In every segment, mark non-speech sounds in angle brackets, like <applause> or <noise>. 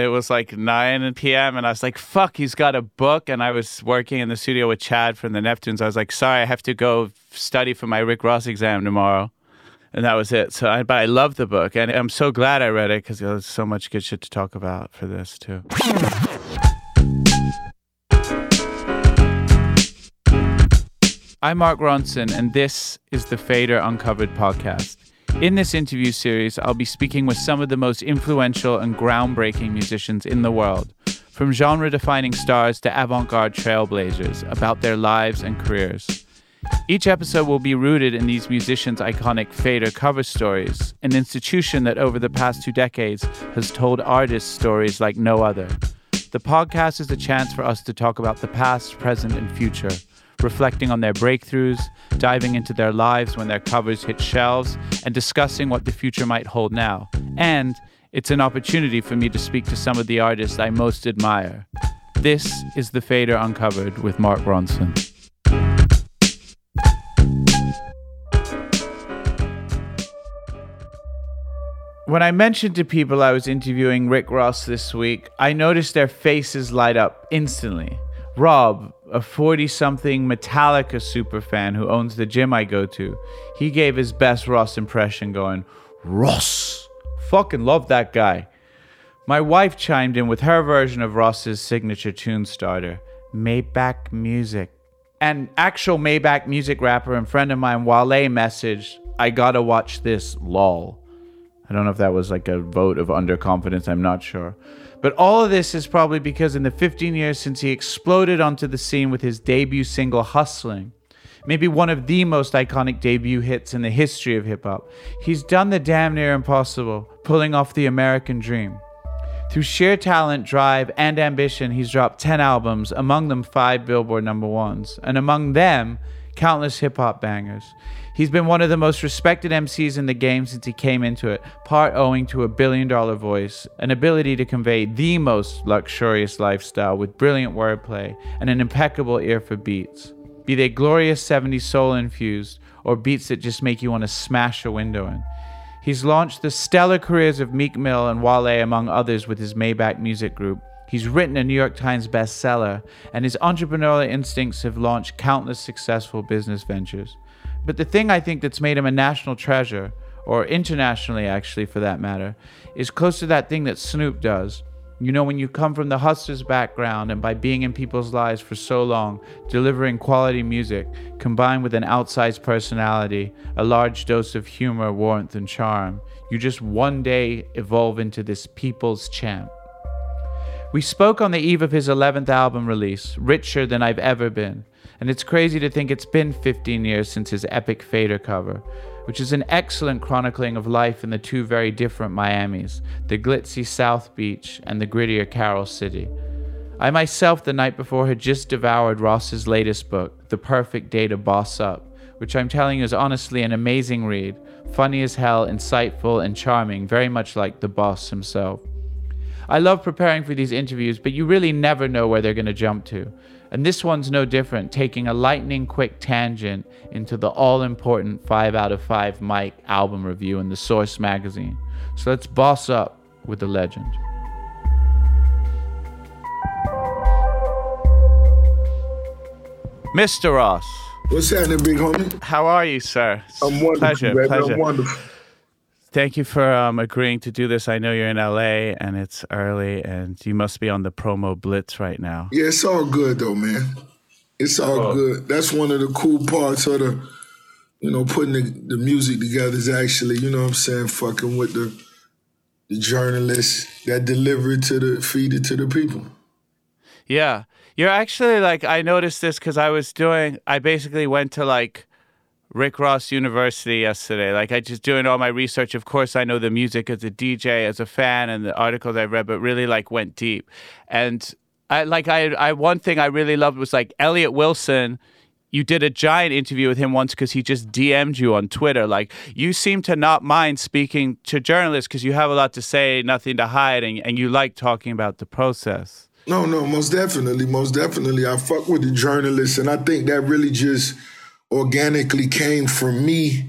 It was like 9 p.m. and I was like, fuck, he's got a book. And I was working in the studio with Chad from the Neptunes. I was like, sorry, I have to go study for my Rick Ross exam tomorrow. And that was it. So, I, but I love the book. And I'm so glad I read it because there's so much good shit to talk about for this, too. I'm Mark Ronson, and this is the Fader Uncovered podcast. In this interview series, I'll be speaking with some of the most influential and groundbreaking musicians in the world, from genre defining stars to avant garde trailblazers, about their lives and careers. Each episode will be rooted in these musicians' iconic Fader cover stories, an institution that over the past two decades has told artists stories like no other. The podcast is a chance for us to talk about the past, present, and future reflecting on their breakthroughs, diving into their lives when their covers hit shelves, and discussing what the future might hold now. And it's an opportunity for me to speak to some of the artists I most admire. This is The Fader Uncovered with Mark Ronson. When I mentioned to people I was interviewing Rick Ross this week, I noticed their faces light up instantly. Rob, a 40 something Metallica superfan who owns the gym I go to, he gave his best Ross impression going, Ross! Fucking love that guy. My wife chimed in with her version of Ross's signature tune starter, Maybach Music. An actual Maybach music rapper and friend of mine, Wale, messaged, I gotta watch this, lol. I don't know if that was like a vote of underconfidence, I'm not sure. But all of this is probably because in the 15 years since he exploded onto the scene with his debut single Hustlin', maybe one of the most iconic debut hits in the history of hip hop, he's done the damn near impossible, pulling off the American dream. Through sheer talent, drive, and ambition, he's dropped 10 albums, among them 5 Billboard number ones, and among them, countless hip hop bangers. He's been one of the most respected MCs in the game since he came into it, part owing to a billion dollar voice, an ability to convey the most luxurious lifestyle with brilliant wordplay, and an impeccable ear for beats. Be they glorious 70s soul infused, or beats that just make you want to smash a window in. He's launched the stellar careers of Meek Mill and Wale, among others, with his Maybach Music Group. He's written a New York Times bestseller, and his entrepreneurial instincts have launched countless successful business ventures. But the thing I think that's made him a national treasure, or internationally actually for that matter, is close to that thing that Snoop does. You know, when you come from the hustler's background and by being in people's lives for so long, delivering quality music, combined with an outsized personality, a large dose of humor, warmth, and charm, you just one day evolve into this people's champ. We spoke on the eve of his 11th album release, Richer Than I've Ever Been, and it's crazy to think it's been 15 years since his epic Fader cover, which is an excellent chronicling of life in the two very different Miamis, the glitzy South Beach and the grittier Carol City. I myself, the night before, had just devoured Ross's latest book, The Perfect Day to Boss Up, which I'm telling you is honestly an amazing read, funny as hell, insightful, and charming, very much like the boss himself. I love preparing for these interviews, but you really never know where they're going to jump to. And this one's no different, taking a lightning quick tangent into the all important 5 out of 5 Mic album review in the Source magazine. So let's boss up with the legend. Mr. Ross. What's happening, big homie? How are you, sir? I'm wonderful. Pleasure, baby. pleasure. I'm wonderful. Thank you for um, agreeing to do this. I know you're in LA and it's early, and you must be on the promo blitz right now. Yeah, it's all good though, man. It's all Cool. good. That's one of the cool parts of the, you know, putting the, the music together is actually, you know what I'm saying, fucking with the the journalists that deliver it to the feed it to the people. Yeah. You're actually like, I noticed this because I was doing, I basically went to like Rick Ross University yesterday. Like, I just doing all my research. Of course, I know the music as a DJ, as a fan, and the articles I read, but really like went deep. And I like I I one thing I really loved was like Elliott Wilson. You did a giant interview with him once because he just DM'd you on Twitter. Like you seem to not mind speaking to journalists because you have a lot to say, nothing to hide, and, and you like talking about the process. No, no, most definitely, most definitely. I fuck with the journalists, and I think that really just organically came from me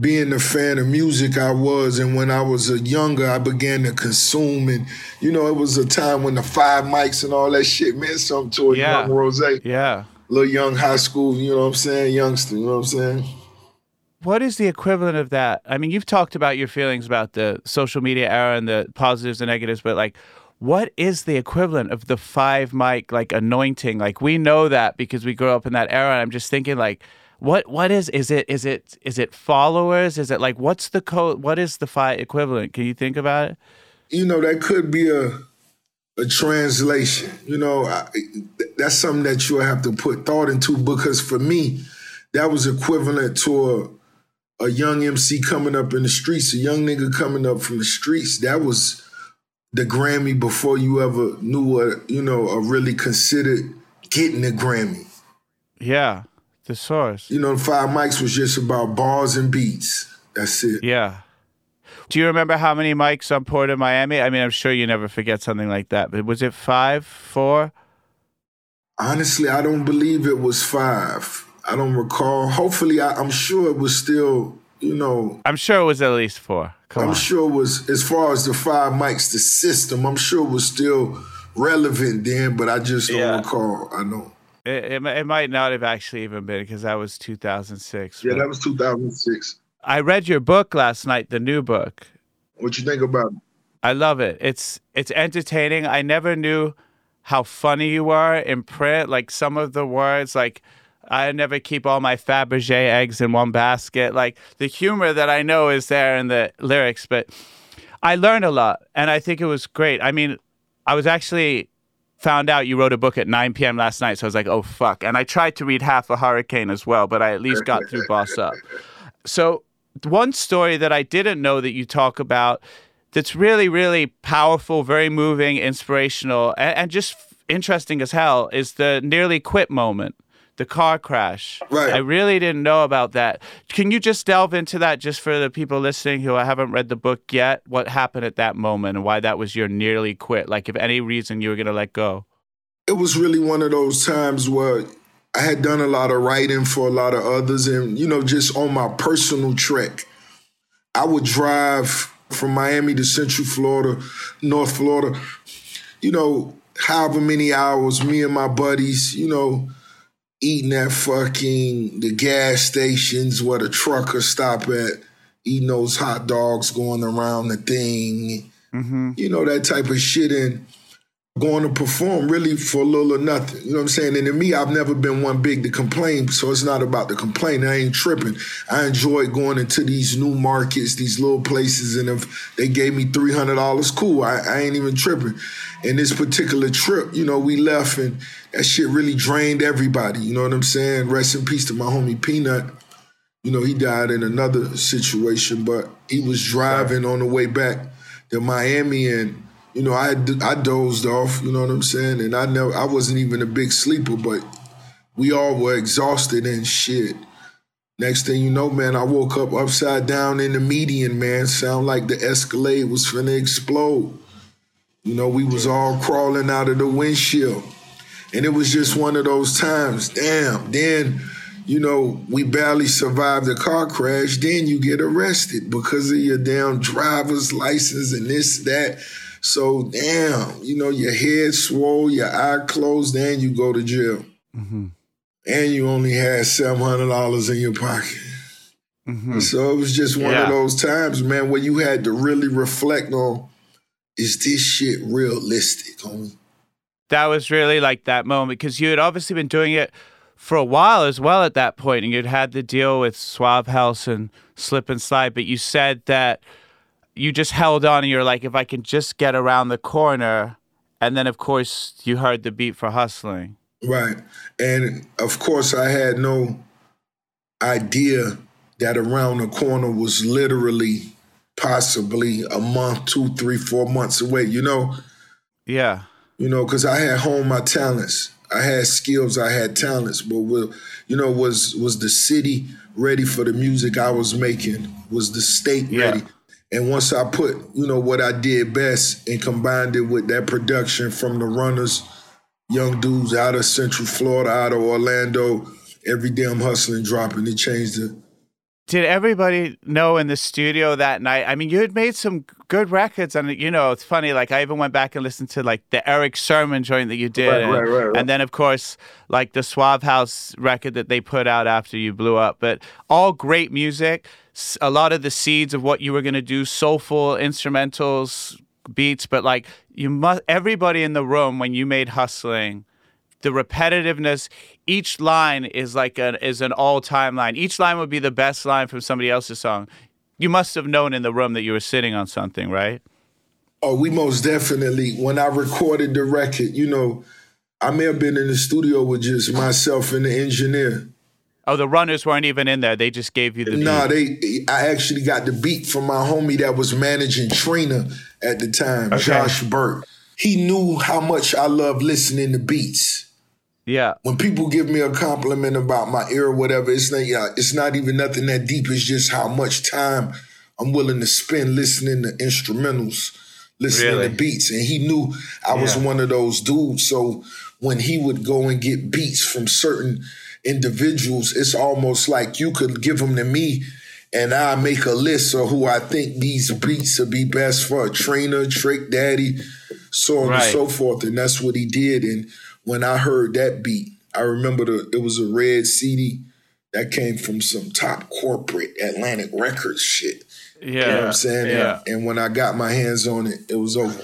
being the fan of music I was, and when I was a younger, I began to consume, and you know, it was a time when the five mics and all that shit meant something to a Yeah. young Rose, Yeah. little young high school, you know what I'm saying, youngster, you know what I'm saying. What is the equivalent of that? I mean, you've talked about your feelings about the social media era and the positives and negatives, but like, what is the equivalent of the five mic like anointing? Like, we know that because we grew up in that era. And I'm just thinking, like, what what is is it is it is it followers? Is it like what's the code? What is the five equivalent? Can you think about it? you know that could be a a translation. You know, I, that's something that you'll have to put thought into because for me, that was equivalent to a, a young MC coming up in the streets, a young nigga coming up from the streets. That was the Grammy before you ever knew what you know, a really considered getting a Grammy. Yeah, the source. You know, Five Mics was just about bars and beats. That's it. Yeah. Do you remember how many mics on Port of Miami? I mean, I'm sure you never forget something like that, but was it five, four? Honestly, I don't believe it was five. I don't recall. Hopefully, I, I'm sure it was still, you know, I'm sure it was at least four. Come I'm on. sure it was, as far as the five mics, the system, I'm sure it was still relevant then, but I just don't Yeah. recall. I know. It, it, it might not have actually even been because that was 2006. Yeah, that was 2006. I read your book last night, the new book. What you think about it? I love it. It's it's entertaining. I never knew how funny you were in print. Like some of the words, like I never keep all my Fabergé eggs in one basket. Like the humor that I know is there in the lyrics, but I learned a lot, and I think it was great. I mean, I was actually found out you wrote a book at 9 p.m. last night, so I was like, oh fuck. And I tried to read half a Hurricane as well, but I at least got through Boss Up. So one story that I didn't know that you talk about that's really, really powerful, very moving, inspirational, and, and just interesting as hell is the nearly quit moment, the car crash. Right. I really didn't know about that. Can you just delve into that just for the people listening who haven't read the book yet? What happened at that moment and why that was your nearly quit? Like, if any reason you were going to let go? it was really one of those times where I had done a lot of writing for a lot of others, and you know, just on my personal trek, I would drive from Miami to Central Florida, North Florida, you know, however many hours, me and my buddies, you know, eating at fucking the gas stations where the truckers stop at, eating those hot dogs, going around the thing, mm-hmm. you know, that type of shit. And going to perform really for little or nothing. You know what I'm saying? And to me, I've never been one big to complain, so it's not about the complaint. I ain't tripping. I enjoy going into these new markets, these little places, and if they gave me three hundred dollars, cool. I, I ain't even tripping. And this particular trip, you know, we left and that shit really drained everybody. You know what I'm saying? Rest in peace to my homie Peanut. You know, he died in another situation, but he was driving on the way back to Miami and you know, I I dozed off, you know what I'm saying? And I never I wasn't even a big sleeper, but we all were exhausted and shit. Next thing you know, man, I woke up upside down in the median, man. Sound like the Escalade was finna explode. You know, we was all crawling out of the windshield. And it was just one of those times. Damn. Then, you know, we barely survived the car crash. Then you get arrested because of your damn driver's license and this, that. So, damn, you know, your head swole, your eye closed, and you go to jail. Mm-hmm. And you only had $700 in your pocket. Mm-hmm. So it was just one Yeah. of those times, man, where you had to really reflect on is this shit realistic, homie? that was really like that moment because you had obviously been doing it for a while as well at that point, and you'd had the deal with Suave House and Slip and Slide, but you said that you just held on and you're like, if I can just get around the corner, and then of course you heard the beat for hustling. Right. And of course, I had no idea that around the corner was literally possibly a month, two, three, four months away, you know? Yeah. You know, because I had honed my talents. I had skills, I had talents, but you know, was was the city ready for the music I was making? Was the state yeah. ready? And once I put, you know, what I did best and combined it with that production from the runners, young dudes out of Central Florida, out of Orlando, every I'm hustling, dropping, it changed the did everybody know in the studio that night? I mean, you had made some good records, and you know, it's funny. Like I even went back and listened to like the Erick Sermon joint that you did, right, and, right, right, and, then of course like the Suave House record that they put out after you blew up. But all great music. A lot of the seeds of what you were gonna do, soulful instrumentals, beats. But like you must, everybody in the room when you made Hustlin' the repetitiveness each line is like an is an all-time line. Each line would be the best line from somebody else's song. You must have known in the room that you were sitting on something right? Oh we most definitely. When i recorded the record you know i may have been in the studio with just myself and the engineer Oh, the runners weren't even in there. They just gave you the beat. No, they. I actually got the beat from my homie that was managing Trina at the time, okay. Josh Burke. He knew how much I love listening to beats. Yeah. When people give me a compliment about my ear or whatever, it's not yeah, it's not even nothing that deep. It's just how much time I'm willing to spend listening to instrumentals, listening really? to beats. And he knew I was one of those dudes. So when he would go and get beats from certain individuals, it's almost like you could give them to me and I make a list of who I think these beats would be best for a Trina, Trick Daddy, so on right. and so forth. And that's what he did. And when I heard that beat, I remember the, it was a red CD that came from some top corporate Atlantic Records shit. Yeah. You know what I'm saying? Yeah. And, and when I got my hands on it, it was over.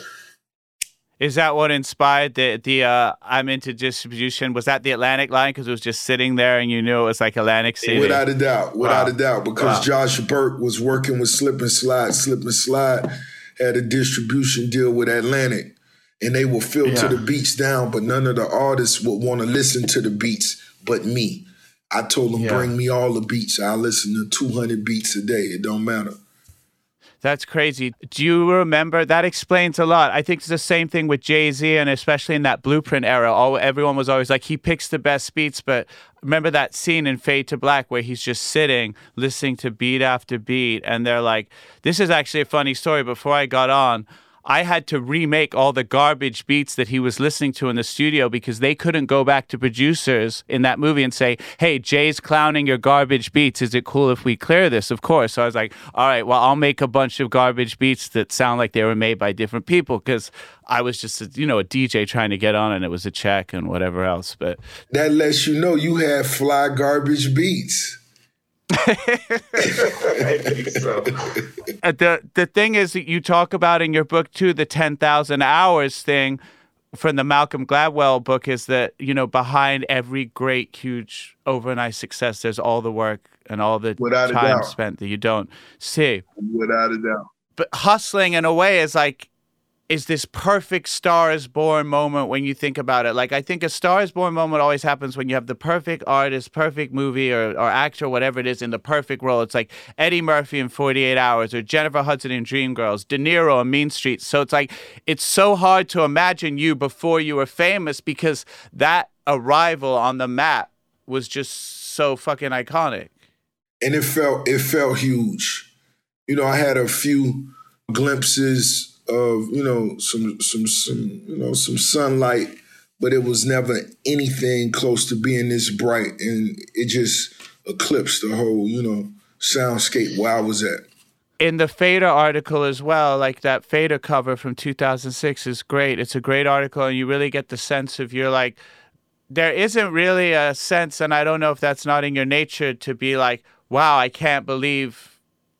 Is that what inspired the the uh, I'm into distribution? Was that the Atlantic line because it was just sitting there and you knew it was like Atlantic City? Without a doubt, without wow. a doubt, because wow. Josh Burke was working with Slip and Slide. Slip and Slide had a distribution deal with Atlantic and they will filter yeah. the beats down, but none of the artists would want to listen to the beats but me. I told them, yeah. bring me all the beats. I listen to 200 beats a day. It don't matter. That's crazy. Do you remember? That explains a lot. I think it's the same thing with Jay Z, and especially in that Blueprint era. All everyone was always like, he picks the best beats. But remember that scene in Fade to Black where he's just sitting, listening to beat after beat, and they're like, "This is actually a funny story." Before I got on, I had to remake all the garbage beats that he was listening to in the studio because they couldn't go back to producers in that movie and say, Hey, Jay's clowning your garbage beats. Is it cool if we clear this? Of course. So I was like, All right, well, I'll make a bunch of garbage beats that sound like they were made by different people because I was just, a, you know, a DJ trying to get on and it was a check and whatever else. But that lets you know you have fly garbage beats. I think so. <laughs> Uh, the the thing is that you talk about in your book too, the ten thousand hours thing from the Malcolm Gladwell book is that you know behind every great huge overnight success, there's all the work and all the Without time spent that you don't see. Without a doubt. But hustling in a way is like is this perfect star is born moment when you think about it. Like I think a star is born moment always happens when you have the perfect artist, perfect movie or, or actor, whatever it is, in the perfect role. It's like Eddie Murphy in 48 Hours or Jennifer Hudson in Dreamgirls, De Niro in Mean Streets. So it's like it's so hard to imagine you before you were famous because that arrival on the map was just so fucking iconic. And it felt it felt huge. You know, I had a few glimpses of you know some some some you know some sunlight, but it was never anything close to being this bright, and it just eclipsed the whole you know soundscape where I was at. In the Fader article as well, like that Fader cover from 2006 is great. It's a great article, and you really get the sense of you're like, there isn't really a sense, and I don't know if that's not in your nature to be like, wow, I can't believe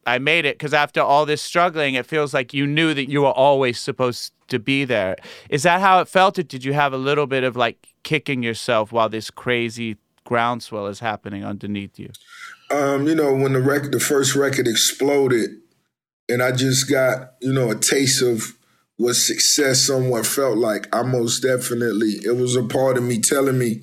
I made it because after all this struggling, it feels like you knew that you were always supposed to be there. Is that how it felt? Or did you have a little bit of like kicking yourself while this crazy groundswell is happening underneath you? Um, you know, when the record, the first record exploded, and I just got you know a taste of what success somewhat felt like. I most definitely it was a part of me telling me,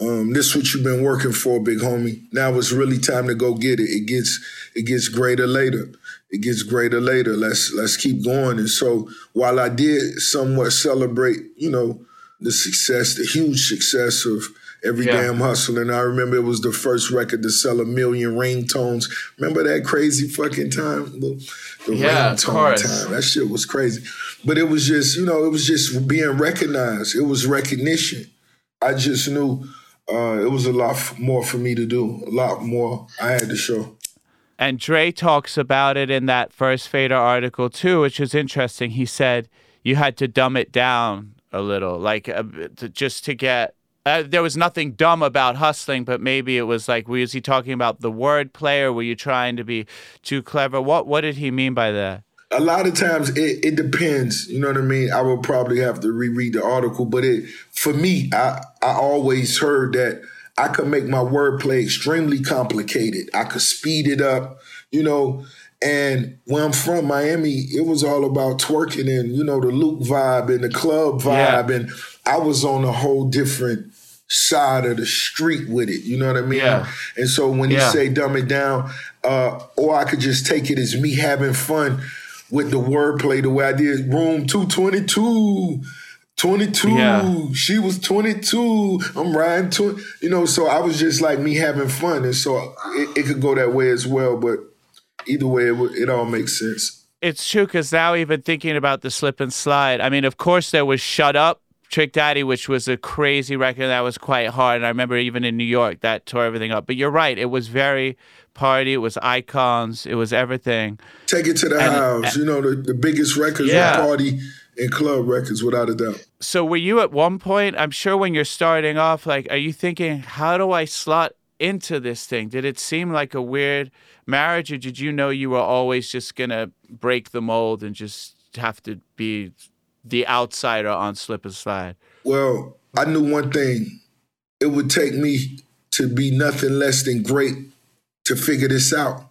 Um, this what you've been working for, big homie. Now it's really time to go get it. It gets it gets greater later. It gets greater later. Let's let's keep going. And so while I did somewhat celebrate, you know, the success, the huge success of Every yeah. damn hustle. And I remember it was the first record to sell a million ringtones. Remember that crazy fucking time? The, the yeah, ringtone time. That shit was crazy. But it was just, you know, it was just being recognized. It was recognition. I just knew uh, it was a lot more for me to do, a lot more I had to show. And Dre talks about it in that first Fader article too, which was interesting. He said you had to dumb it down a little, like uh, to, just to get uh, there was nothing dumb about hustling, but maybe it was like, was he talking about the wordplay, or were you trying to be too clever? What What did he mean by that? A lot of times it, it depends. You know what I mean? I would probably have to reread the article, but it for me, I I always heard that I could make my wordplay extremely complicated. I could speed it up. You know, and where I'm from, Miami, it was all about twerking and, you know, the Luke vibe and the club vibe. Yeah. And I was on a whole different side of the street with it. You know what I mean? Yeah. And so when yeah. you say dumb it down, uh, or I could just take it as me having fun with the wordplay the way I did. Room 222. 22. Yeah. She was 22. I'm riding 20. You know, so I was just like me having fun. And so it, it could go that way as well. But either way, it, it all makes sense. It's true because now even thinking about the slip and slide, I mean, of course there was Shut Up, Trick Daddy, which was a crazy record that was quite hard. And I remember even in New York that tore everything up. But you're right, it was very party, it was icons, it was everything. Take it to the and, house. You know, the, the biggest records yeah. were party and club records without a doubt. So were you at one point, I'm sure when you're starting off, like, are you thinking, how do I slot into this thing? Did it seem like a weird marriage, or did you know you were always just gonna break the mold and just have to be the outsider on slip and slide? Well, I knew one thing. It would take me to be nothing less than great to figure this out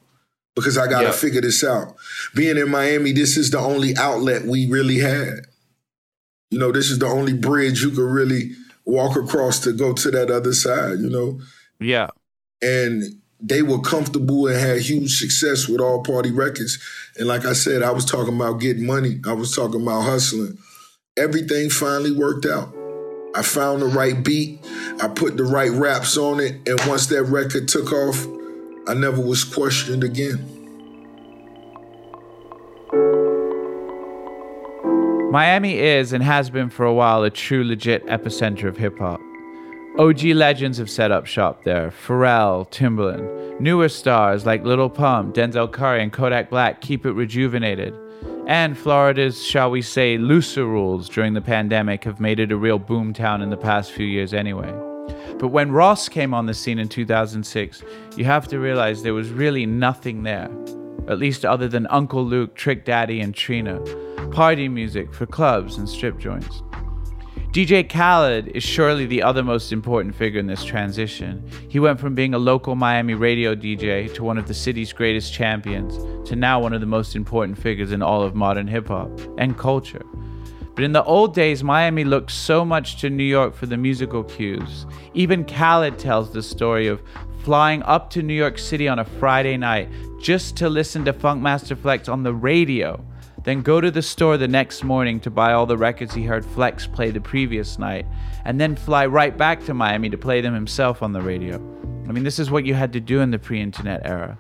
because I got to yep. figure this out. Being in Miami, this is the only outlet we really had. You know, this is the only bridge you could really walk across to go to that other side, you know? Yeah. And they were comfortable and had huge success with all party records. And like I said, I was talking about getting money. I was talking about hustling. Everything finally worked out. I found the right beat. I put the right raps on it. And once that record took off, I never was questioned again. Miami is and has been for a while a true legit epicenter of hip hop. OG legends have set up shop there Pharrell, Timbaland. Newer stars like Lil Pump, Denzel Curry, and Kodak Black keep it rejuvenated. And Florida's, shall we say, looser rules during the pandemic have made it a real boomtown in the past few years anyway. But when Ross came on the scene in 2006, you have to realize there was really nothing there, at least other than Uncle Luke, Trick Daddy, and Trina. Party music for clubs and strip joints. DJ Khaled is surely the other most important figure in this transition. He went from being a local Miami radio DJ to one of the city's greatest champions to now one of the most important figures in all of modern hip hop and culture. But in the old days, Miami looked so much to New York for the musical cues. Even Khaled tells the story of flying up to New York City on a Friday night just to listen to Funkmaster Flex on the radio then go to the store the next morning to buy all the records he heard Flex play the previous night, and then fly right back to Miami to play them himself on the radio. I mean, this is what you had to do in the pre internet era.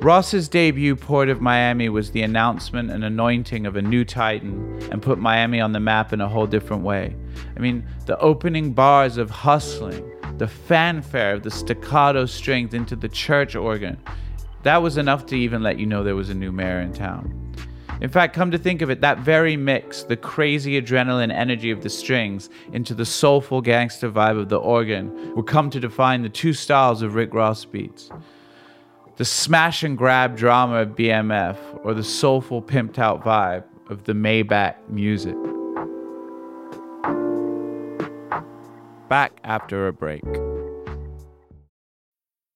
Ross's debut port of Miami was the announcement and anointing of a new titan and put Miami on the map in a whole different way. I mean, the opening bars of hustling, the fanfare of the staccato strings into the church organ, that was enough to even let you know there was a new mayor in town. In fact, come to think of it, that very mix, the crazy adrenaline energy of the strings into the soulful gangster vibe of the organ, would come to define the two styles of Rick Ross beats. The smash and grab drama of BMF, or the soulful pimped out vibe of the Maybach music. Back after a break.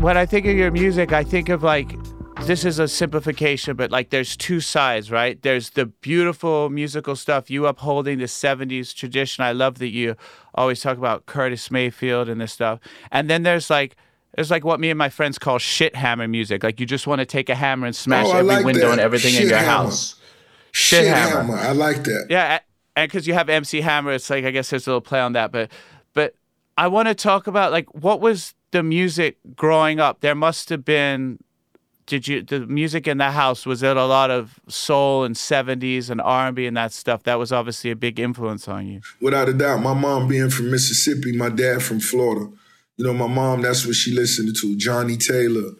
When I think of your music, I think of like this is a simplification, but like there's two sides, right? There's the beautiful musical stuff, you upholding the 70s tradition. I love that you always talk about Curtis Mayfield and this stuff. And then there's like there's like what me and my friends call shit hammer music. Like you just want to take a hammer and smash Oh, every like window that. and everything in your hammer. house. Shit hammer. hammer. I like that. Yeah, and because you have MC Hammer, it's like I guess there's a little play on that, but but I want to talk about like what was the music growing up? There must have been. Did you the music in the house was it a lot of soul and 70s and R&B and that stuff? That was obviously a big influence on you. Without a doubt. My mom being from Mississippi, my dad from Florida. You know, my mom, that's what she listened to. Johnnie Taylor,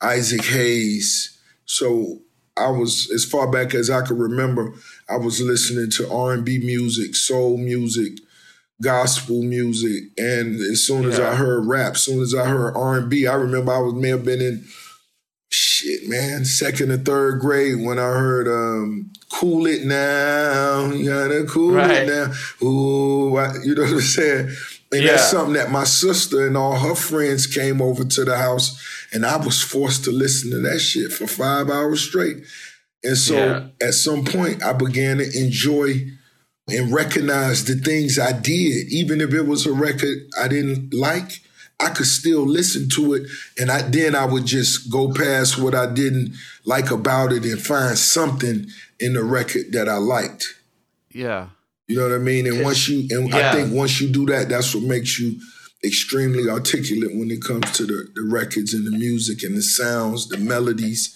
Isaac Hayes. So I was, as far back as I could remember, I was listening to R&B music, soul music, gospel music. And as soon as Yeah. I heard rap, as soon as I heard R&B, I remember I was may have been in shit, man, second or third grade when I heard um, "Cool It Now," you gotta cool Right. it now. Ooh, I, you know what I'm saying? And Yeah. that's something that my sister and all her friends came over to the house, and I was forced to listen to that shit for five hours straight. And so, Yeah. at some point, I began to enjoy and recognize the things I did, even if it was a record I didn't like. I could still listen to it, and I then I would just go past what I didn't like about it and find something in the record that I liked. Yeah. You know what I mean? And once you, and Yeah. I think once you do that, that's what makes you extremely articulate when it comes to the, the records and the music and the sounds, the melodies.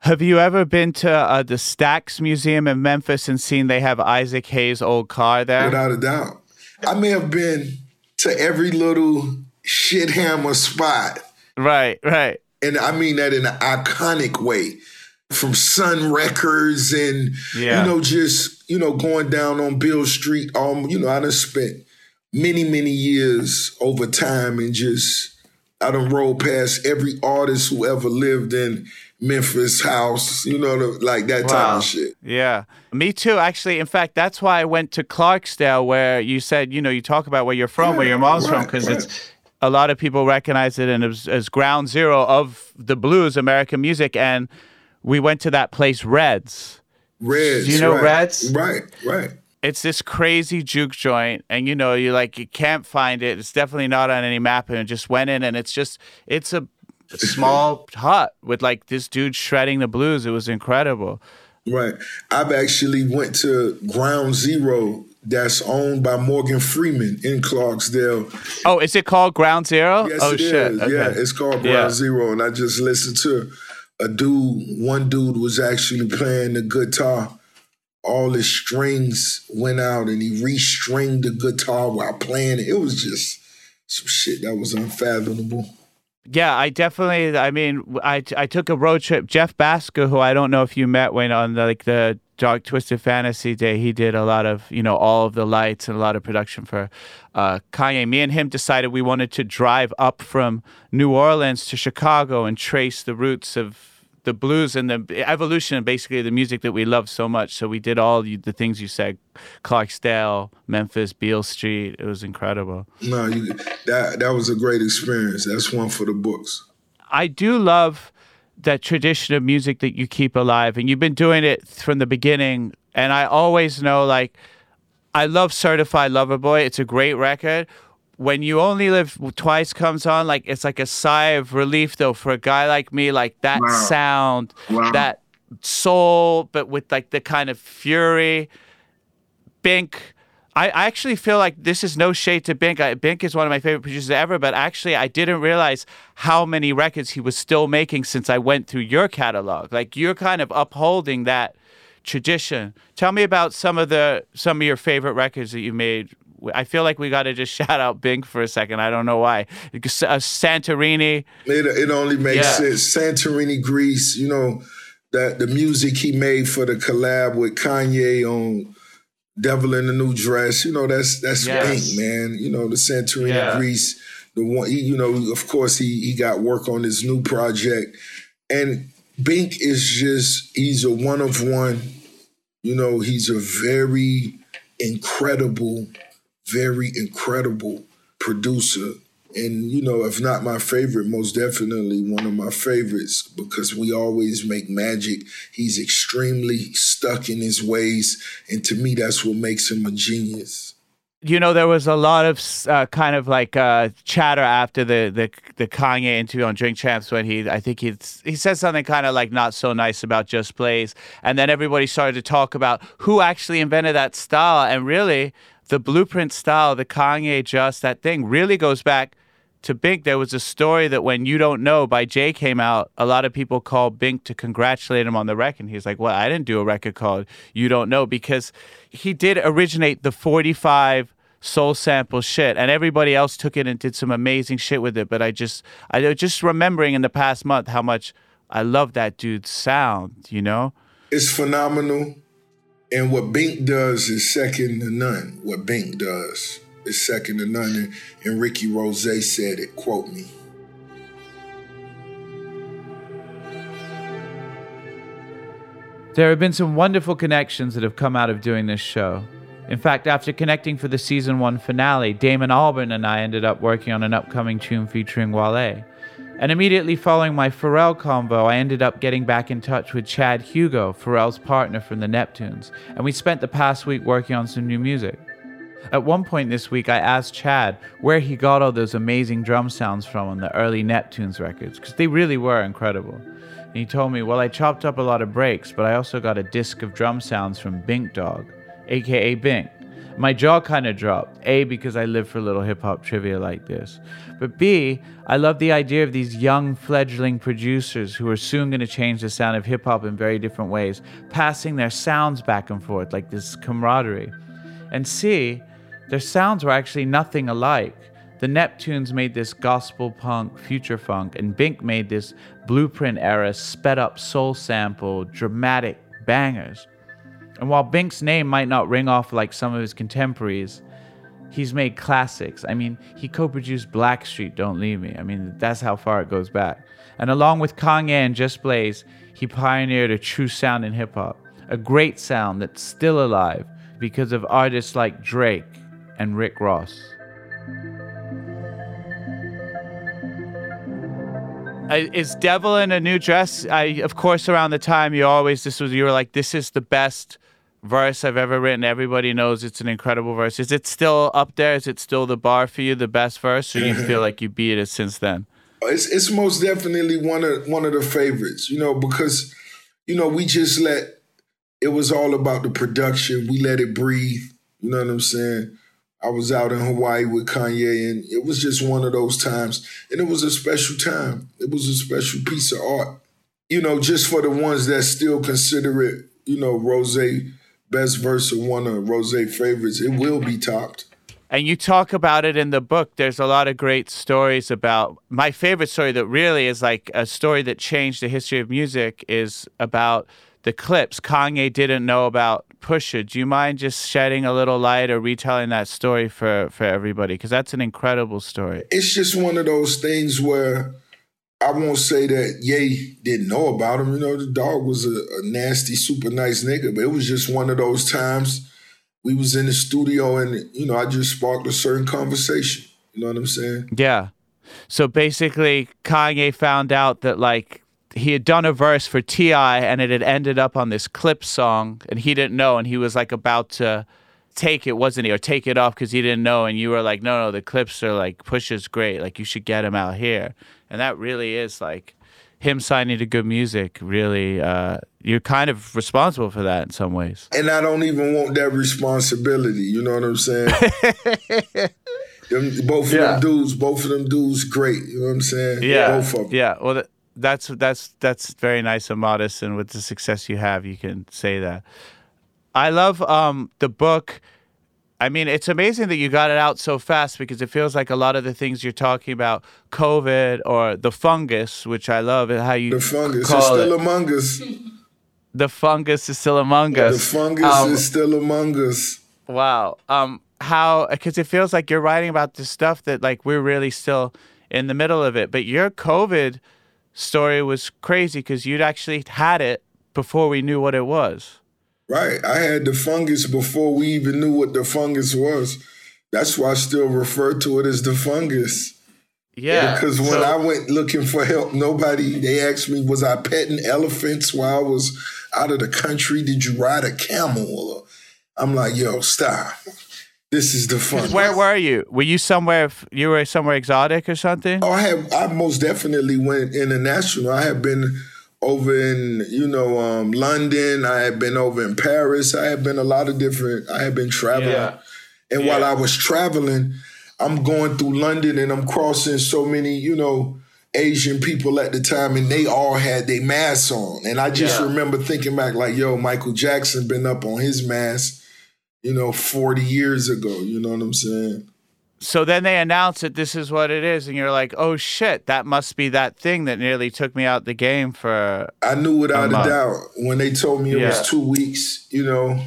Have you ever been to uh, the Stax Museum in Memphis and seen they have Isaac Hayes' old car there? Without a doubt. I may have been to every little shit hammer spot. Right, right. And I mean that in an iconic way. From Sun Records and Yeah. you know, just, you know, going down on Beale Street. Um, you know, I done spent many, many years over time and just I done rolled past every artist who ever lived in Memphis house, you know, like that type of shit. Yeah. Me too, actually. In fact, that's why I went to Clarksdale, where you said, you know, you talk about where you're from, where your mom's from, because right. it's a lot of people recognize it and as, as ground zero of the blues, American music. And we went to that place, Reds. Reds. Do you know right. Reds? Right, right. It's this crazy juke joint, and you know, you like you can't find it. It's definitely not on any map, and it just went in, and it's just it's a small hut with like this dude shredding the blues. It was incredible. Right. I've actually went to Ground Zero that's owned by Morgan Freeman in Clarksdale. Oh, is it called Ground Zero? Yes, oh it shit! is. Okay. Yeah, it's called Ground Yeah. Zero. And I just listened to a dude, one dude was actually playing the guitar. All his strings went out and he restringed the guitar while playing it. It was just some shit that was unfathomable. Yeah, I definitely. I mean, I I took a road trip. Jeff Bhasker, who I don't know if you met when on the, like the Dark Twisted Fantasy Day, he did a lot of you know all of the lights and a lot of production for uh, Kanye. Me and him decided we wanted to drive up from New Orleans to Chicago and trace the roots of the blues and the evolution of basically the music that we love so much. So we did all the things you said, Clarksdale, Memphis, Beale Street. It was incredible. No, you, that that was a great experience. That's one for the books. I do love that tradition of music that you keep alive, and you've been doing it from the beginning. And I always know, like, I love Certified Lover Boy. It's a great record. When you only live twice comes on, like it's like a sigh of relief, though, for a guy like me. Like that Wow. sound, Wow. that soul, but with like the kind of fury. Bink. I, I actually feel like this is no shade to Bink. I, Bink is one of my favorite producers ever, but actually, I didn't realize how many records he was still making since I went through your catalog. Like you're kind of upholding that tradition. Tell me about some of the some of your favorite records that you made I feel like we got to just <laughs> shout out Bink for a second. I don't know why. Uh, Santorini. It, it only makes yeah. sense. Santorini, Greece. You know that the music he made for the collab with Kanye on Devil in the New Dress. You know that's that's yes. Bink, man. You know the Santorini, yeah. Greece. The one, he, you know, of course he he got work on his new project, and Bink is just he's a one of one. You know, he's a very incredible, very incredible producer. And, you know, if not my favorite, most definitely one of my favorites because we always make magic. He's extremely stuck in his ways. And to me, that's what makes him a genius you know, there was a lot of uh, kind of like uh, chatter after the, the the Kanye interview on Drink Champs when he, I think he he said something kind of like not so nice about Just Blaze, and then everybody started to talk about who actually invented that style, and really the blueprint style, the Kanye Just that thing, really goes back to Bink. There was a story that when You Don't Know by Jay came out, a lot of people called Bink to congratulate him on the record. And he's like, "Well, I didn't do a record called You Don't Know because." he did originate the 45 soul sample shit and everybody else took it and did some amazing shit with it but i just i just remembering in the past month how much i love that dude's sound you know it's phenomenal and what bink does is second to none what bink does is second to none and, and ricky rose said it quote me There have been some wonderful connections that have come out of doing this show. In fact, after connecting for the season one finale, Damon Albarn and I ended up working on an upcoming tune featuring Wale. And immediately following my Pharrell convo, I ended up getting back in touch with Chad Hugo, Pharrell's partner from the Neptunes, and we spent the past week working on some new music. At one point this week, I asked Chad where he got all those amazing drum sounds from on the early Neptunes records, because they really were incredible. And he told me, Well, I chopped up a lot of breaks, but I also got a disc of drum sounds from Bink Dog, aka Bink. My jaw kind of dropped. A, because I live for little hip hop trivia like this. But B, I love the idea of these young fledgling producers who are soon going to change the sound of hip hop in very different ways, passing their sounds back and forth like this camaraderie. And C, their sounds were actually nothing alike. The Neptunes made this gospel punk, future funk, and Bink made this blueprint era, sped up soul sample, dramatic bangers. And while Bink's name might not ring off like some of his contemporaries, he's made classics. I mean, he co produced Blackstreet, Don't Leave Me. I mean, that's how far it goes back. And along with Kanye and Just Blaze, he pioneered a true sound in hip hop, a great sound that's still alive because of artists like Drake and Rick Ross. is Devil in a New Dress? I, of course, around the time you always this was you were like, this is the best verse I've ever written. Everybody knows it's an incredible verse. Is it still up there? Is it still the bar for you, the best verse, or you feel like you beat it since then? It's it's most definitely one of one of the favorites. You know, because you know we just let it was all about the production. We let it breathe. You know what I'm saying? I was out in Hawaii with Kanye, and it was just one of those times. And it was a special time. It was a special piece of art. You know, just for the ones that still consider it, you know, Rose best verse of one of Rose favorites, it will be topped. And you talk about it in the book. There's a lot of great stories about my favorite story that really is like a story that changed the history of music is about the Clipse Kanye didn't know about Pusha. Do you mind just shedding a little light or retelling that story for, for everybody? Because that's an incredible story. It's just one of those things where I won't say that Ye didn't know about him. You know, the dog was a, a nasty, super nice nigga, but it was just one of those times we was in the studio and, you know, I just sparked a certain conversation. You know what I'm saying? Yeah. So basically, Kanye found out that, like, he had done a verse for T.I. and it had ended up on this clip song and he didn't know and he was like about to take it, wasn't he? Or take it off because he didn't know and you were like, no, no, the Clipse are like, Push is great. Like, you should get him out here. And that really is like him signing to good music. Really, uh, you're kind of responsible for that in some ways. And I don't even want that responsibility. You know what I'm saying? <laughs> them, both of yeah. them dudes, both of them dudes, great. You know what I'm saying? Yeah, both of them. Yeah. Well. Th- that's that's that's very nice and modest, and with the success you have, you can say that. I love um, the book. I mean, it's amazing that you got it out so fast because it feels like a lot of the things you're talking about, COVID or the fungus, which I love, and how you The fungus is still it. among us. the fungus is still among us. The fungus Um, is still among us. Wow. Um, how? Because it feels like you're writing about this stuff that like we're really still in the middle of it. But your COVID story was crazy because you'd actually had it before we knew what it was. Right. I had the fungus before we even knew what the fungus was. That's why I still refer to it as the fungus. Yeah. Because when So- I went looking for help, nobody, they asked me, was I petting elephants while I was out of the country? Did you ride a camel? I'm like, yo, stop. This is the fungus. where were you? Were you somewhere? You were somewhere exotic or something? Oh, I have. I most definitely went international. I have been over in, you know, um, London. I have been over in Paris. I have been a lot of different. I have been traveling, Yeah. and while I was traveling, I'm going through London and I'm crossing so many, you know, Asian people at the time, and they all had their masks on, and I just Yeah. remember thinking back, like, yo, Michael Jackson been up on his mask, you know, 40 years ago. You know what I'm saying? So then they announce that this is what it is, and you're like, oh shit, that must be that thing that nearly took me out the game for. I knew without I'm a doubt when they told me it Yeah. was two weeks, you know,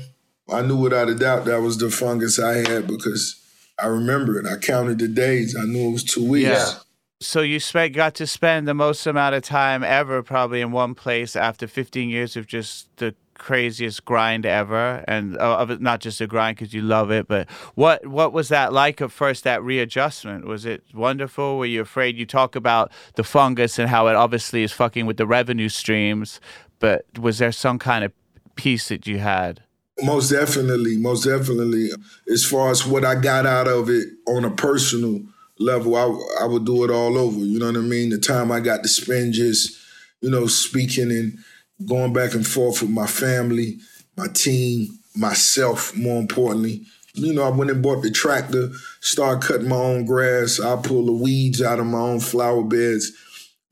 I knew without a doubt that was the fungus I had because I remember it. I counted the days. I knew it was two weeks. Yeah. So you spent got to spend the most amount of time ever probably in one place after 15 years of just the craziest grind ever, and uh, of it, not just a grind because you love it, but what what was that like at first? That readjustment was it wonderful? Were you afraid? You talk about the fungus and how it obviously is fucking with the revenue streams, but was there some kind of peace that you had? Most definitely, most definitely. As far as what I got out of it on a personal level, I, I would do it all over. You know what I mean? The time I got to spend just, you know, speaking and going back and forth with my family, my team, myself, more importantly. You know, I went and bought the tractor, started cutting my own grass. I pull the weeds out of my own flower beds,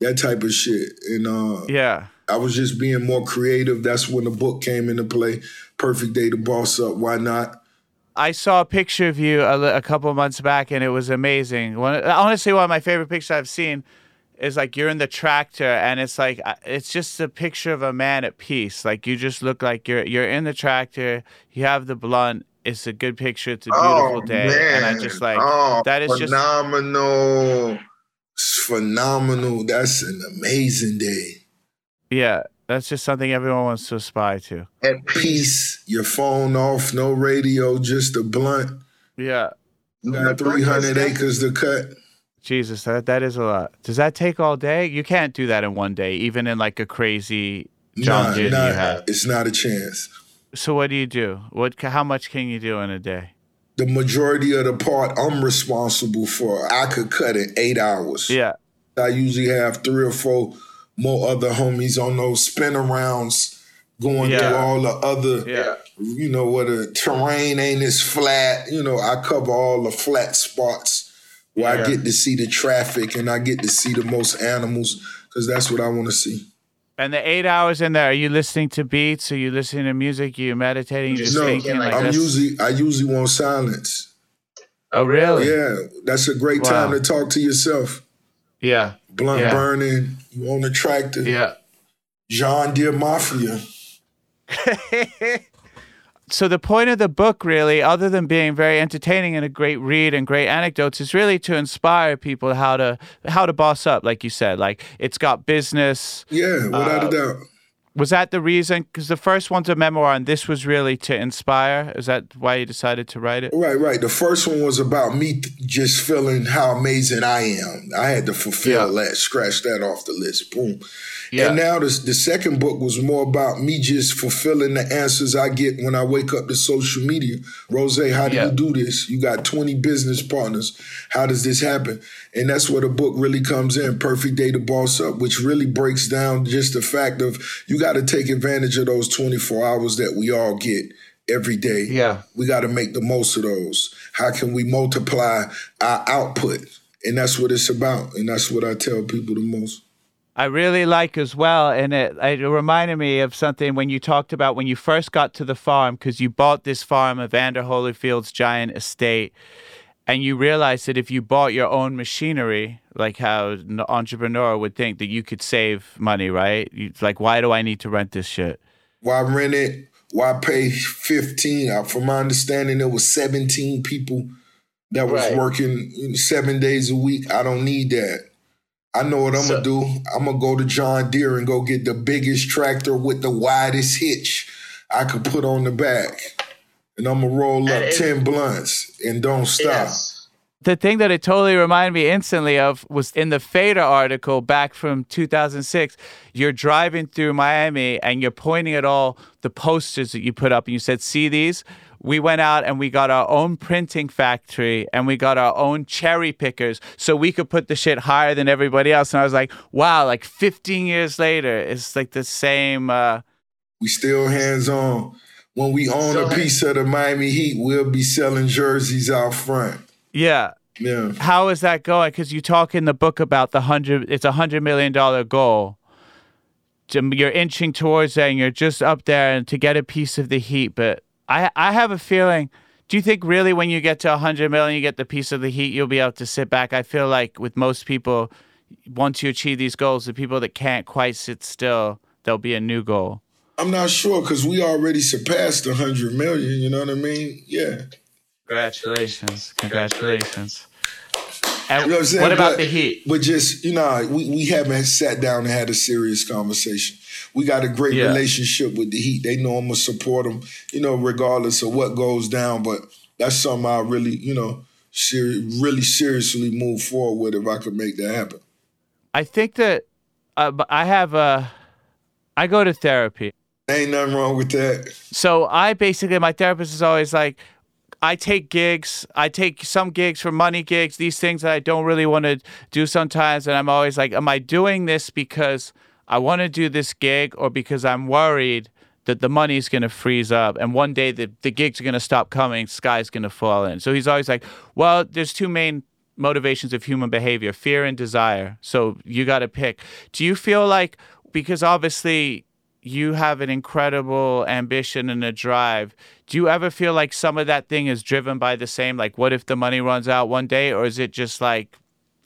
that type of shit. And uh, Yeah. I was just being more creative. That's when the book came into play. Perfect day to boss up. Why not? I saw a picture of you a, a couple of months back, and it was amazing. One, honestly, one of my favorite pictures I've seen is like you're in the tractor, and it's like uh, it's just a picture of a man at peace. Like you just look like you're you're in the tractor. You have the blunt. It's a good picture. It's a beautiful day, and I just like oh, that is just phenomenal. It's phenomenal. That's an amazing day. yeah. That's just something everyone wants to aspire to. At peace, your phone off, no radio, just a blunt. Yeah. You got 300 acres to cut. Jesus, that that is a lot. Does that take all day? You can't do that in one day, even in like a crazy John Nah, nah, you have. it's not a chance. So what do you do? What? How much can you do in a day? The majority of the part I'm responsible for, I could cut in eight hours. Yeah. I usually have three or four more other homies on those spin arounds going Yeah. through all the other, Yeah. you know, where the terrain ain't as flat. You know, I cover all the flat spots where Yeah. I get to see the traffic and I get to see the most animals because that's what I want to see. And the eight hours in there, are you listening to beats? Are you listening to music? Are you meditating? You just no, thinking like I'm this? usually I usually want silence. oh, really? Yeah, that's a great Wow. time to talk to yourself. Yeah. Blunt Yeah. burning, you on the tractor. Yeah. John Deere Mafia. <laughs> so the point of the book really other than being very entertaining and a great read and great anecdotes is really to inspire people how to how to boss up like you said like it's got business Yeah, without Uh, a doubt. Was that the reason because the first one's a memoir and this was really to inspire is that why you decided to write it Right, right. The first one was about me just feeling how amazing I am. I had to fulfill Yeah. that, scratch that off the list. Boom. Yeah. And now this, the second book was more about me just fulfilling the answers I get when I wake up to social media. Rose, how do Yeah. you do this? You got 20 business partners. How does this happen? And that's where the book really comes in, Perfect Day to Boss Up, which really breaks down just the fact of you got to take advantage of those 24 hours that we all get every day. Yeah. We got to make the most of those. How can we multiply our output? And that's what it's about. And that's what I tell people the most. I really like as well, and it, it reminded me of something when you talked about when you first got to the farm because you bought this farm, Evander Holyfield's giant estate, and you realize that if you bought your own machinery, like how an entrepreneur would think that you could save money, right? You, like, why do I need to rent this shit? Why rent it? Why pay fifteen? Uh, from my understanding, there was seventeen people that was Right. working seven days a week. I don't need that. I know what I'm So- gonna do. I'm gonna go to John Deere and go get the biggest tractor with the widest hitch I could put on the back, and I'm gonna roll up And it- ten blunts and don't stop. Yes. the thing that it totally reminded me instantly of was in the Fader article back from 2006. You're driving through Miami and you're pointing at all the posters that you put up, and you said, "See these." We went out and we got our own printing factory and we got our own cherry pickers so we could put the shit higher than everybody else. And I was like, wow, like 15 years later, it's like the same. Uh, We still hands on. When we own a piece of the Miami Heat, we'll be selling jerseys out front. yeah. Yeah. How is that going? Because you talk in the book about the hundred. It's a hundred million dollar goal. You're inching towards that, and you're just up there, and to get a piece of the heat. But I, I have a feeling. Do you think really when you get to a hundred million, you get the piece of the heat, you'll be able to sit back? I feel like with most people, once you achieve these goals, the people that can't quite sit still, there'll be a new goal. I'm not sure because we already surpassed 100 million. You know what I mean? Yeah. Congratulations! Congratulations! And You know what I'm saying? what about But- the heat? But just, you know, we, we haven't sat down and had a serious conversation. We got a great Yeah. relationship with the Heat. They know I'm going to support them, you know, regardless of what goes down. But that's something I really, you know, ser- really seriously move forward with if I could make that happen. I think that uh, I have a. I go to therapy. Ain't nothing wrong with that. So I basically, my therapist is always like, I take gigs. I take some gigs for money gigs, these things that I don't really want to do sometimes. And I'm always like, am I doing this because I want to do this gig or because I'm worried that the money's going to freeze up and one day the, the gigs are going to stop coming, sky's going to fall in. So he's always like, well, there's two main motivations of human behavior fear and desire. So you got to pick. Do you feel like, because obviously you have an incredible ambition and a drive. Do you ever feel like some of that thing is driven by the same? Like, what if the money runs out one day? Or is it just like,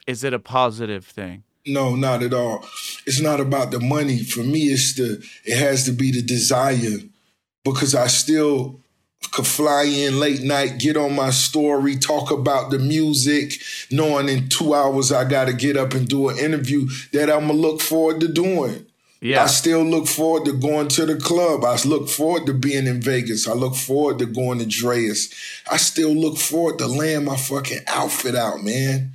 is it a positive thing? No, not at all. It's not about the money. For me, it's the it has to be the desire because I still could fly in late night, get on my story, talk about the music, knowing in two hours I got to get up and do an interview that I'm gonna look forward to doing. Yeah. I still look forward to going to the club. I look forward to being in Vegas. I look forward to going to Drai's. I still look forward to laying my fucking outfit out, man.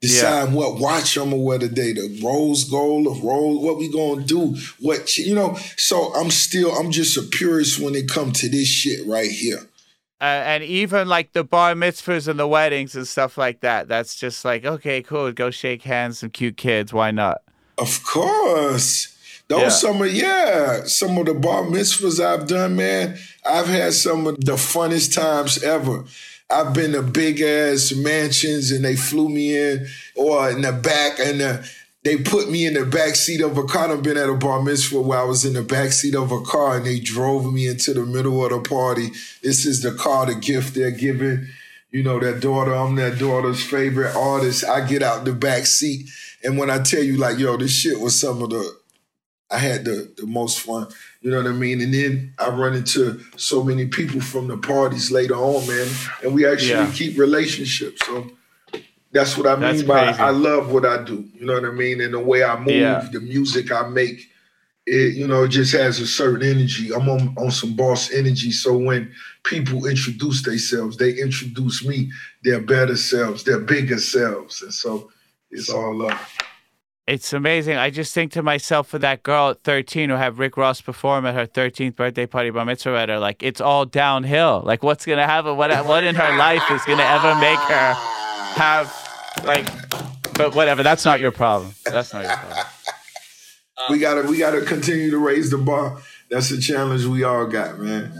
Decide what watch I'm gonna wear today, the rose gold, the rose, what we gonna do, what you know. So I'm still, I'm just a purist when it comes to this shit right here. Uh, and even like the bar mitzvahs and the weddings and stuff like that. That's just like, okay, cool. Go shake hands, some cute kids. Why not? Of course. Those Yeah. some of yeah, some of the bar mitzvahs I've done, man. I've had some of the funnest times ever. I've been to big ass mansions and they flew me in, or in the back, and uh, they put me in the back seat of a car. I've been at a bar mitzvah where I was in the back seat of a car and they drove me into the middle of the party. This is the car, the gift they're giving. You know, that daughter, I'm that daughter's favorite artist. I get out the back seat. And when I tell you, like, yo, this shit was some of the, I had the, the most fun. You know what I mean? And then I run into so many people from the parties later on, man. And we actually Yeah. keep relationships. So that's what I That's mean by crazy. I love what I do. You know what I mean? And the way I move, Yeah. the music I make, it, you know, it just has a certain energy. I'm on, on some boss energy. So when people introduce themselves, they introduce me, their better selves, their bigger selves. And so it's all love. It's amazing. I just think to myself for that girl at 13 who had Rick Ross perform at her 13th birthday party bar mitzvah at her, like it's all downhill. Like what's gonna happen? What what in her life is gonna ever make her have like? But whatever. That's not your problem. That's not your problem. <laughs> we gotta we gotta continue to raise the bar. That's a challenge we all got, man.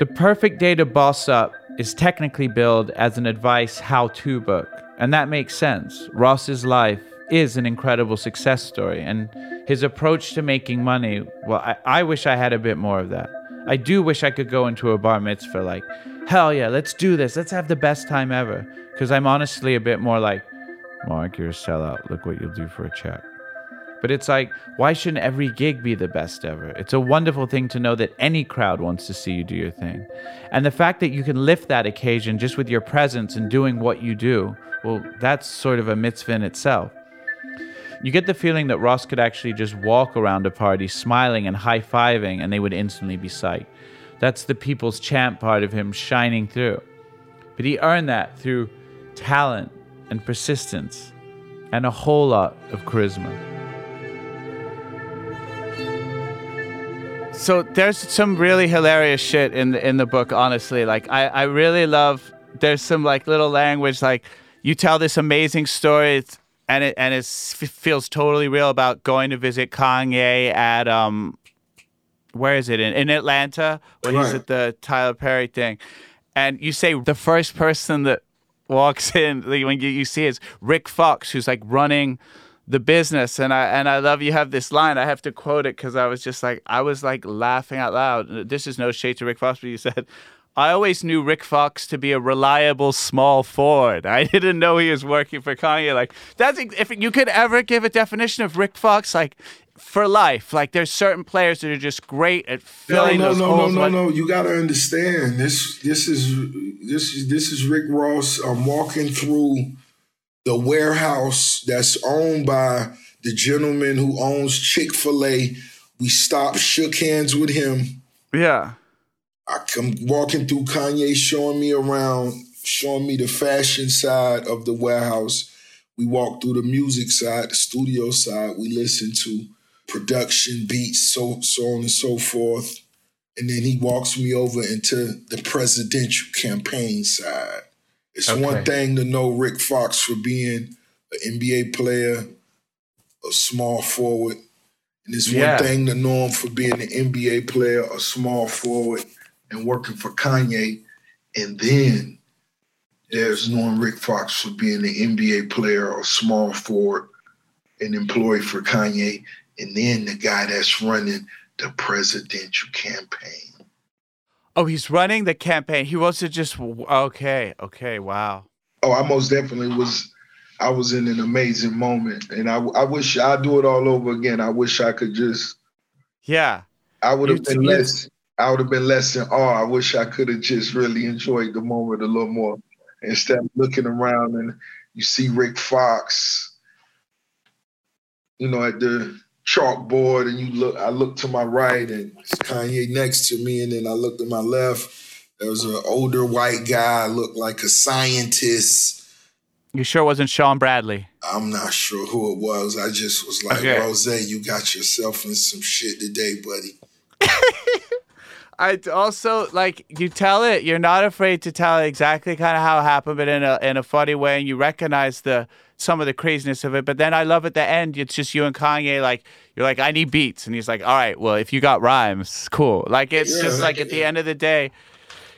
The Perfect Day to Boss Up is technically billed as an advice how to book. And that makes sense. Ross's life is an incredible success story. And his approach to making money, well, I, I wish I had a bit more of that. I do wish I could go into a bar mitzvah like, hell yeah, let's do this. Let's have the best time ever. Because I'm honestly a bit more like, Mark, you're a sellout. Look what you'll do for a check. But it's like, why shouldn't every gig be the best ever? It's a wonderful thing to know that any crowd wants to see you do your thing. And the fact that you can lift that occasion just with your presence and doing what you do, well, that's sort of a mitzvah in itself. You get the feeling that Ross could actually just walk around a party smiling and high fiving and they would instantly be psyched. That's the people's champ part of him shining through. But he earned that through talent and persistence and a whole lot of charisma. So there's some really hilarious shit in the in the book, honestly. Like I, I really love there's some like little language like you tell this amazing story and it and it feels totally real about going to visit Kanye at um where is it in, in Atlanta when right. he's at the Tyler Perry thing, and you say the first person that walks in like, when you, you see is Rick Fox who's like running the business and I and I love you have this line I have to quote it because I was just like I was like laughing out loud this is no shade to Rick Fox but you said I always knew Rick Fox to be a reliable small forward. I <laughs> didn't know he was working for Kanye. Like that's if you could ever give a definition of Rick Fox, like for life. Like there's certain players that are just great at filling no, no, those no, holes. No, no, no, no. You got to understand this. This is this is this is Rick Ross. I'm walking through the warehouse that's owned by the gentleman who owns Chick Fil A. We stopped, shook hands with him. Yeah I come walking through Kanye showing me around, showing me the fashion side of the warehouse. We walk through the music side, the studio side. We listen to production beats, so so on and so forth. And then he walks me over into the presidential campaign side. It's okay. one thing to know Rick Fox for being an NBA player, a small forward. And it's yeah. one thing to know him for being an NBA player, a small forward, and working for Kanye. And then there's knowing Rick Fox for being an NBA player a small forward and employee for Kanye. And then the guy that's running the presidential campaign. Oh, he's running the campaign. He wasn't just okay, okay, wow. Oh, I most definitely was. I was in an amazing moment, and I, I wish I'd do it all over again. I wish I could just. Yeah. I would have been less. I would have been less than awe. I wish I could have just really enjoyed the moment a little more instead of looking around and you see Rick Fox, you know, at the chalkboard, and you look. I look to my right, and it's Kanye next to me, and then I look to my left. There was an older white guy, looked like a scientist. You sure wasn't Shawn Bradley? I'm not sure who it was. I just was like, okay. Rose, you got yourself in some shit today, buddy. <laughs> I also like you tell it. You're not afraid to tell exactly kind of how it happened, but in a in a funny way, and you recognize the some of the craziness of it. But then I love at the end, it's just you and Kanye. Like you're like, I need beats, and he's like, All right, well, if you got rhymes, cool. Like it's yeah, just like at the end of the day,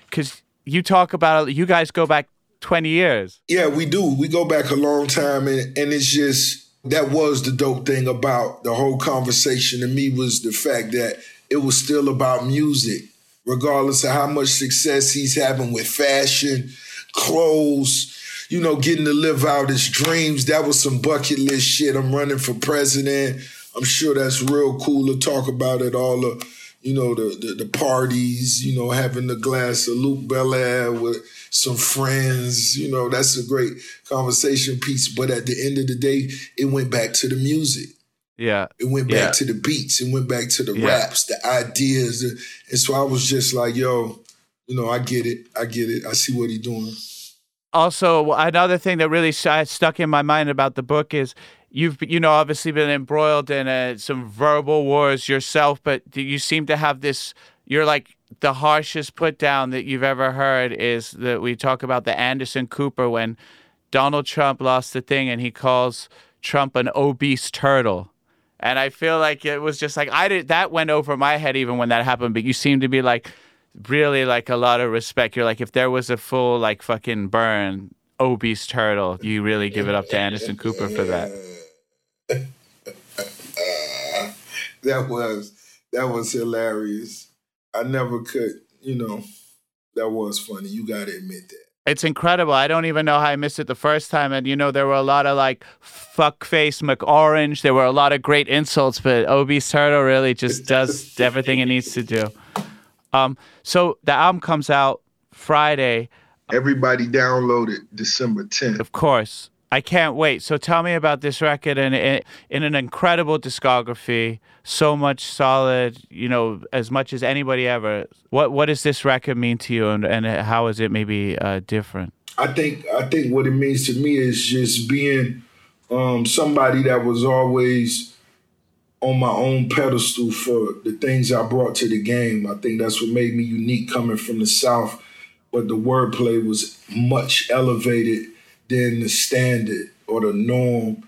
because you talk about it, you guys go back 20 years. Yeah, we do. We go back a long time, and and it's just that was the dope thing about the whole conversation to me was the fact that it was still about music, regardless of how much success he's having with fashion, clothes, you know, getting to live out his dreams. That was some bucket list shit. I'm running for president. I'm sure that's real cool to talk about at all the, you know, the, the, the parties, you know, having the glass of Luc Belaire with some friends, you know, that's a great conversation piece. But at the end of the day, it went back to the music. Yeah. It went back yeah. to the beats. It went back to the yeah. raps, the ideas. And so I was just like, yo, you know, I get it. I get it. I see what he's doing. Also, another thing that really stuck in my mind about the book is you've, you know, obviously been embroiled in uh, some verbal wars yourself, but you seem to have this, you're like, the harshest put down that you've ever heard is that we talk about the Anderson Cooper when Donald Trump lost the thing and he calls Trump an obese turtle. And I feel like it was just like I did that went over my head even when that happened. But you seem to be like really like a lot of respect. You're like if there was a full like fucking burn, obese turtle. You really give it up to Anderson Cooper for that. <laughs> that was that was hilarious. I never could, you know, that was funny. You got to admit that. It's incredible. I don't even know how I missed it the first time. And, you know, there were a lot of like fuckface McOrange. There were a lot of great insults, but Obese Turtle really just does everything it needs to do. Um, so the album comes out Friday. Everybody downloaded December 10th. Of course. I can't wait. So tell me about this record and in an incredible discography, so much solid, you know, as much as anybody ever. What what does this record mean to you, and, and how is it maybe uh, different? I think I think what it means to me is just being um, somebody that was always on my own pedestal for the things I brought to the game. I think that's what made me unique coming from the South. But the wordplay was much elevated than the standard or the norm.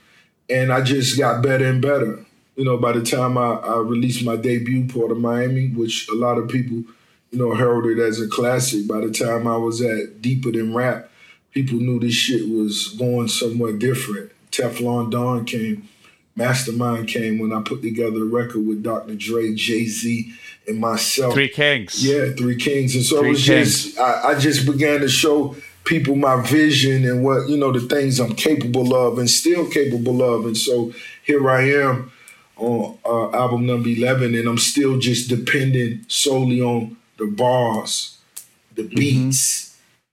And I just got better and better. You know, by the time I, I released my debut, Port of Miami, which a lot of people, you know, heralded as a classic, by the time I was at Deeper Than Rap, people knew this shit was going somewhere different. Teflon Don came, Mastermind came when I put together a record with Dr. Dre, Jay Z, and myself. Three Kings. Yeah, Three Kings. And so three it was kings. just, I, I just began to show people my vision and what you know the things I'm capable of and still capable of. And so here I am on uh, album number eleven, and I'm still just depending solely on the bars, the mm-hmm. beats. Mm-hmm.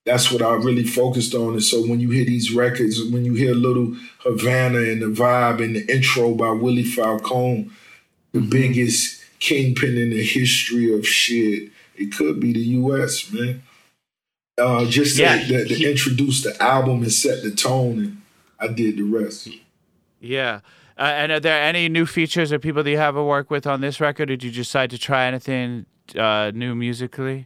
That's what I really focused on. And so when you hear these records, when you hear Little Havana and the vibe and the intro by Willy Falcon, the mm-hmm. biggest kingpin in the history of shit, it could be the U.S. man uh, just yeah, to, to, to introduce the album and set the tone, and I did the rest. Yeah. Uh, and are there any new features or people that you have to work with on this record? Did you decide to try anything uh, new musically?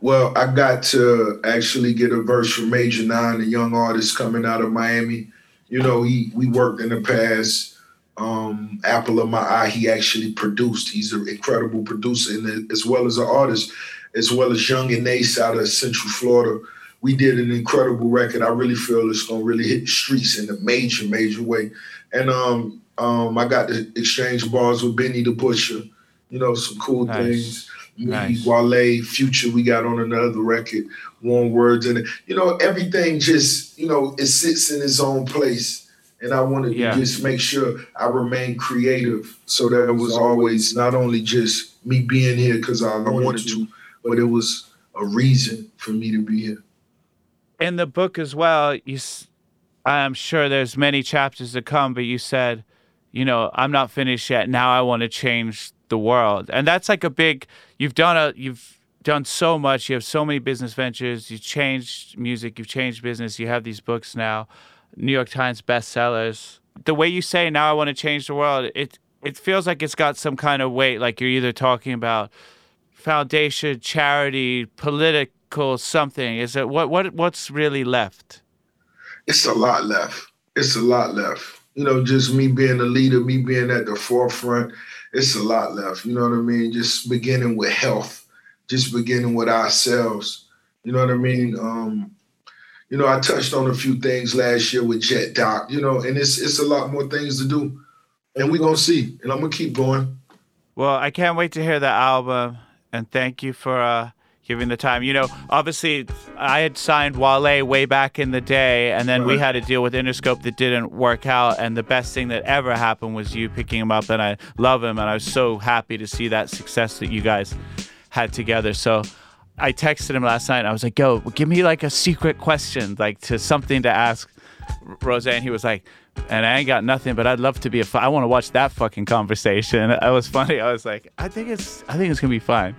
Well, I got to actually get a verse from Major Nine, a young artist coming out of Miami. You know, he we worked in the past. Um, Apple of my eye, he actually produced. He's an incredible producer and as well as an artist as well as Yungeen Ace out of Central Florida. We did an incredible record. I really feel it's gonna really hit the streets in a major, major way. And um, um, I got to exchange bars with Benny the Butcher. You know, some cool nice. things. Nice. Wale, Future, we got on another record, Warm Words, and you know everything just you know it sits in its own place. And I wanted yeah. to just make sure I remain creative, so that it was always not only just me being here because I wanted to, but it was a reason for me to be here. In the book as well, you, I'm sure there's many chapters to come, but you said, you know, I'm not finished yet. Now I want to change the world, and that's like a big. You've done a. You've done so much. You have so many business ventures. You changed music. You've changed business. You have these books now, New York Times bestsellers. The way you say now, I want to change the world. It it feels like it's got some kind of weight. Like you're either talking about foundation, charity, political something? Is it what what what's really left? It's a lot left. It's a lot left. You know, just me being a leader, me being at the forefront, it's a lot left. You know what I mean? Just beginning with health, just beginning with ourselves. You know what I mean? Um, you know, I touched on a few things last year with Jet Doc, you know, and it's it's a lot more things to do. And we're gonna see. And I'm gonna keep going. Well, I can't wait to hear the album and thank you for uh, giving the time. You know, obviously, I had signed Wale way back in the day, and then we had to deal with Interscope that didn't work out. And the best thing that ever happened was you picking him up, and I love him, and I was so happy to see that success that you guys had together. So. I texted him last night. And I was like, "Yo, give me like a secret question, like to something to ask Roseanne." He was like, and I ain't got nothing, but I'd love to be a. I want to watch that fucking conversation. <laughs> It was funny. I was like, I think it's, I think it's gonna be fine.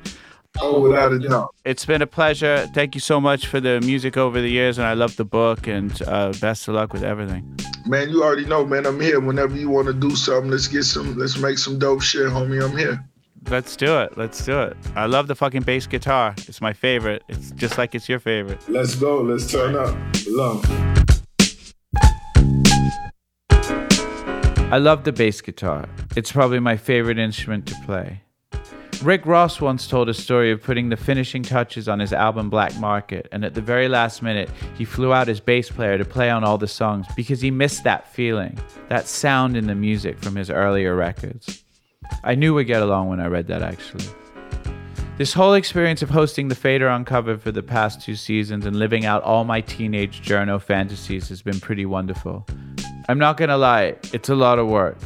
Oh, without a doubt. It's been a pleasure. Thank you so much for the music over the years, and I love the book. And uh, best of luck with everything. Man, you already know, man. I'm here whenever you want to do something. Let's get some. Let's make some dope shit, homie. I'm here. Let's do it. Let's do it. I love the fucking bass guitar. It's my favorite. It's just like it's your favorite. Let's go. Let's turn up. Love. I love the bass guitar. It's probably my favorite instrument to play. Rick Ross once told a story of putting the finishing touches on his album Black Market, and at the very last minute, he flew out his bass player to play on all the songs because he missed that feeling, that sound in the music from his earlier records. I knew we'd get along when I read that actually. This whole experience of hosting the Fader Uncovered for the past two seasons and living out all my teenage journo fantasies has been pretty wonderful. I'm not gonna lie, it's a lot of work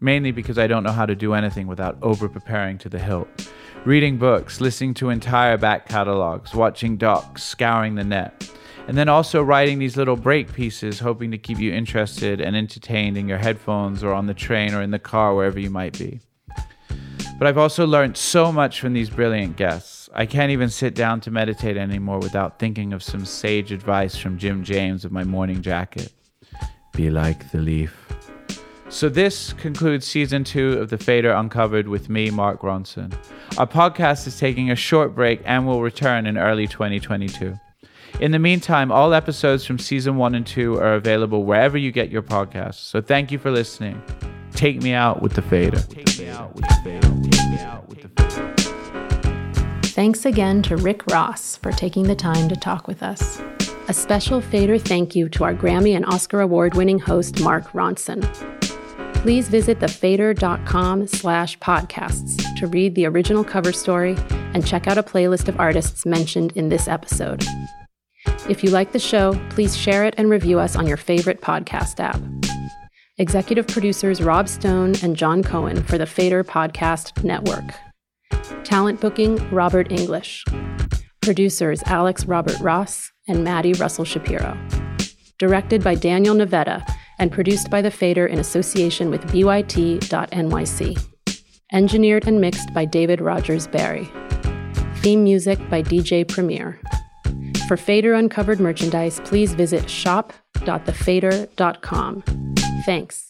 mainly because I don't know how to do anything without over preparing to the hilt. Reading books, listening to entire back catalogs, watching docs, scouring the net, and then also writing these little break pieces, hoping to keep you interested and entertained in your headphones or on the train or in the car, wherever you might be. But I've also learned so much from these brilliant guests. I can't even sit down to meditate anymore without thinking of some sage advice from Jim James of my morning jacket. Be like the leaf. So, this concludes season two of The Fader Uncovered with me, Mark Ronson. Our podcast is taking a short break and will return in early 2022. In the meantime, all episodes from season one and two are available wherever you get your podcasts. So, thank you for listening. Take me out with the Fader. Thanks again to Rick Ross for taking the time to talk with us. A special Fader thank you to our Grammy and Oscar award winning host, Mark Ronson please visit thefader.com slash podcasts to read the original cover story and check out a playlist of artists mentioned in this episode. If you like the show, please share it and review us on your favorite podcast app. Executive producers Rob Stone and John Cohen for the Fader Podcast Network. Talent booking Robert English. Producers Alex Robert Ross and Maddie Russell Shapiro. Directed by Daniel Navetta and produced by The Fader in association with BYT.NYC. Engineered and mixed by David Rogers Barry. Theme music by DJ Premier. For Fader Uncovered merchandise, please visit shop.thefader.com. Thanks.